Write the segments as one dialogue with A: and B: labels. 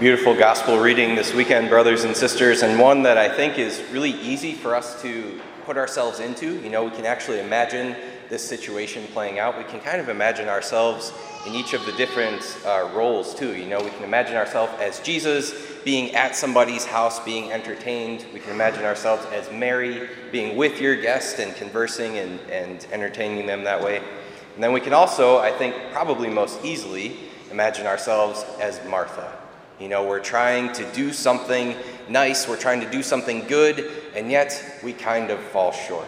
A: Beautiful gospel reading this weekend, brothers and sisters, and one that I think is really easy for us to put ourselves into. You know, we can actually imagine this situation playing out. We can kind of imagine ourselves in each of the different uh, roles, too. You know, we can imagine ourselves as Jesus being at somebody's house, being entertained. We can imagine ourselves as Mary being with your guest and conversing and, and entertaining them that way. And then we can also, I think, probably most easily imagine ourselves as Martha you know, we're trying to do something nice, we're trying to do something good, and yet we kind of fall short.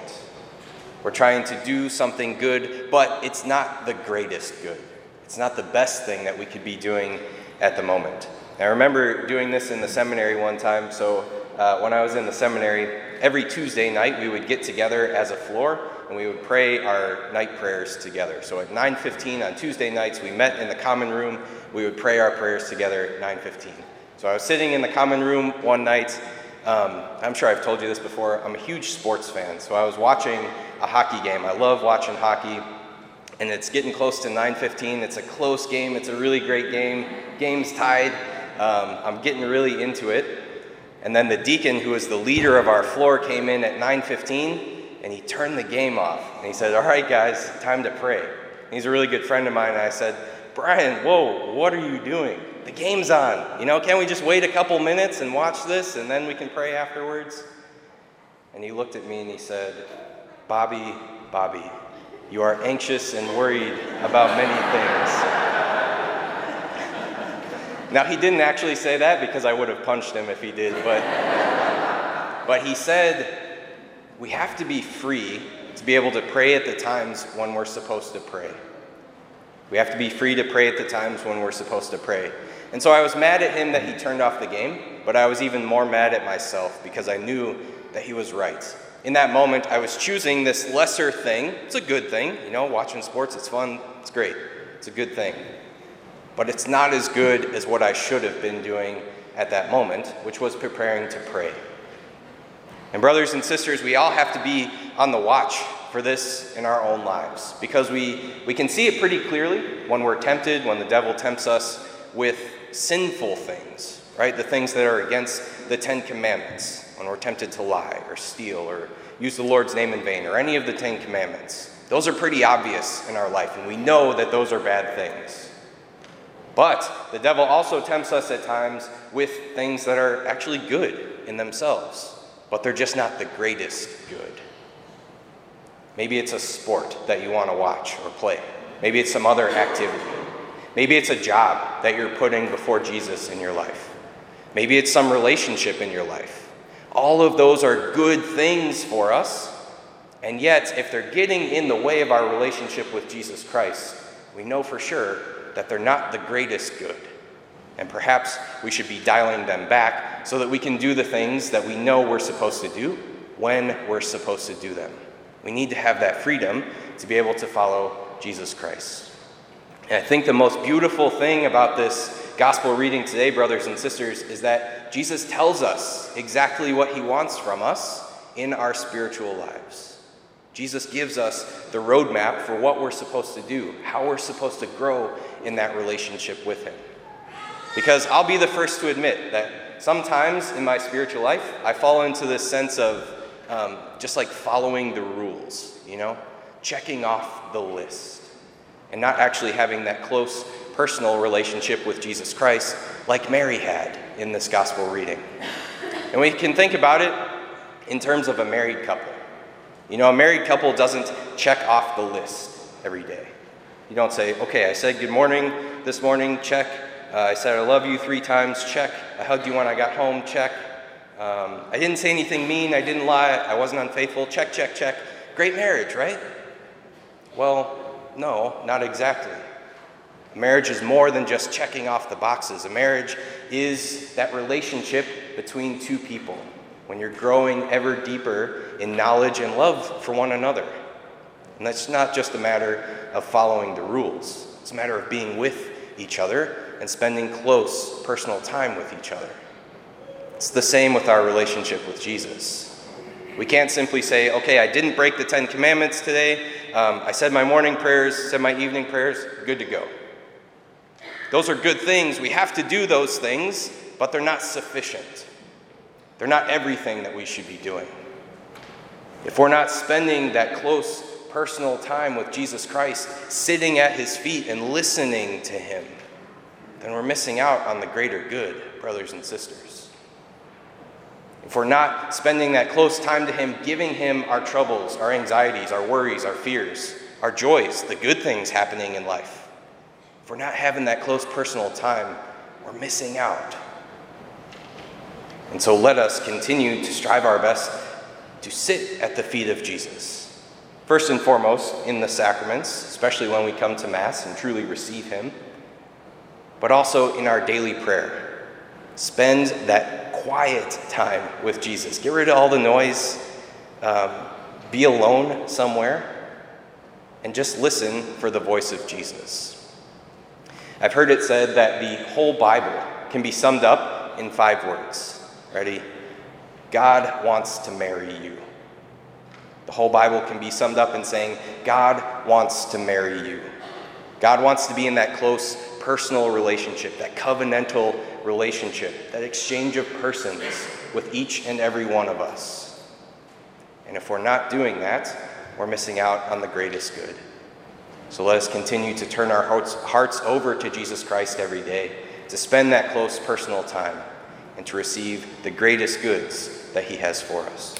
A: We're trying to do something good, but it's not the greatest good. It's not the best thing that we could be doing at the moment. I remember doing this in the seminary one time. So, uh, when I was in the seminary, every Tuesday night we would get together as a floor and we would pray our night prayers together. So, at 9:15 on Tuesday nights, we met in the common room we would pray our prayers together at 9:15. So I was sitting in the common room one night. Um, I'm sure I've told you this before. I'm a huge sports fan, so I was watching a hockey game. I love watching hockey, and it's getting close to 9:15. It's a close game. It's a really great game. Game's tied. Um, I'm getting really into it. And then the deacon, who was the leader of our floor, came in at 9:15, and he turned the game off. And he said, "All right, guys, time to pray." And he's a really good friend of mine, and I said, Brian, whoa, what are you doing? The game's on. You know, can't we just wait a couple minutes and watch this and then we can pray afterwards? And he looked at me and he said, Bobby, Bobby, you are anxious and worried about many things. Now, he didn't actually say that because I would have punched him if he did, but, but he said, we have to be free to be able to pray at the times when we're supposed to pray. We have to be free to pray at the times when we're supposed to pray. And so I was mad at him that he turned off the game, but I was even more mad at myself because I knew that he was right. In that moment, I was choosing this lesser thing. It's a good thing, you know, watching sports, it's fun, it's great, it's a good thing. But it's not as good as what I should have been doing at that moment, which was preparing to pray. And, brothers and sisters, we all have to be on the watch for this in our own lives because we, we can see it pretty clearly when we're tempted, when the devil tempts us with sinful things, right? The things that are against the Ten Commandments, when we're tempted to lie or steal or use the Lord's name in vain or any of the Ten Commandments. Those are pretty obvious in our life, and we know that those are bad things. But the devil also tempts us at times with things that are actually good in themselves, but they're just not the greatest good. Maybe it's a sport that you want to watch or play. Maybe it's some other activity. Maybe it's a job that you're putting before Jesus in your life. Maybe it's some relationship in your life. All of those are good things for us. And yet, if they're getting in the way of our relationship with Jesus Christ, we know for sure that they're not the greatest good. And perhaps we should be dialing them back so that we can do the things that we know we're supposed to do when we're supposed to do them. We need to have that freedom to be able to follow Jesus Christ. And I think the most beautiful thing about this gospel reading today, brothers and sisters, is that Jesus tells us exactly what he wants from us in our spiritual lives. Jesus gives us the roadmap for what we're supposed to do, how we're supposed to grow in that relationship with him. Because I'll be the first to admit that sometimes in my spiritual life, I fall into this sense of um, just like following the rules, you know, checking off the list, and not actually having that close personal relationship with Jesus Christ like Mary had in this gospel reading. And we can think about it in terms of a married couple. You know, a married couple doesn't check off the list every day. You don't say, okay, I said good morning this morning, check. Uh, I said I love you three times, check. I hugged you when I got home, check. Um, I didn't say anything mean. I didn't lie. I wasn't unfaithful. Check, check, check. Great marriage, right? Well, no, not exactly. A marriage is more than just checking off the boxes. A marriage is that relationship between two people when you're growing ever deeper in knowledge and love for one another. And that's not just a matter of following the rules, it's a matter of being with each other and spending close personal time with each other. It's the same with our relationship with Jesus. We can't simply say, okay, I didn't break the Ten Commandments today. Um, I said my morning prayers, said my evening prayers, good to go. Those are good things. We have to do those things, but they're not sufficient. They're not everything that we should be doing. If we're not spending that close personal time with Jesus Christ, sitting at his feet and listening to him, then we're missing out on the greater good, brothers and sisters. If we're not spending that close time to him, giving him our troubles, our anxieties, our worries, our fears, our joys, the good things happening in life, if we're not having that close personal time, we're missing out. And so let us continue to strive our best to sit at the feet of Jesus. First and foremost, in the sacraments, especially when we come to Mass and truly receive Him, but also in our daily prayer. Spend that quiet time with Jesus. Get rid of all the noise, um, be alone somewhere, and just listen for the voice of Jesus. I've heard it said that the whole Bible can be summed up in five words. Ready? God wants to marry you. The whole Bible can be summed up in saying, God wants to marry you. God wants to be in that close personal relationship, that covenantal relationship, that exchange of persons with each and every one of us. And if we're not doing that, we're missing out on the greatest good. So let us continue to turn our hearts, hearts over to Jesus Christ every day, to spend that close personal time, and to receive the greatest goods that He has for us.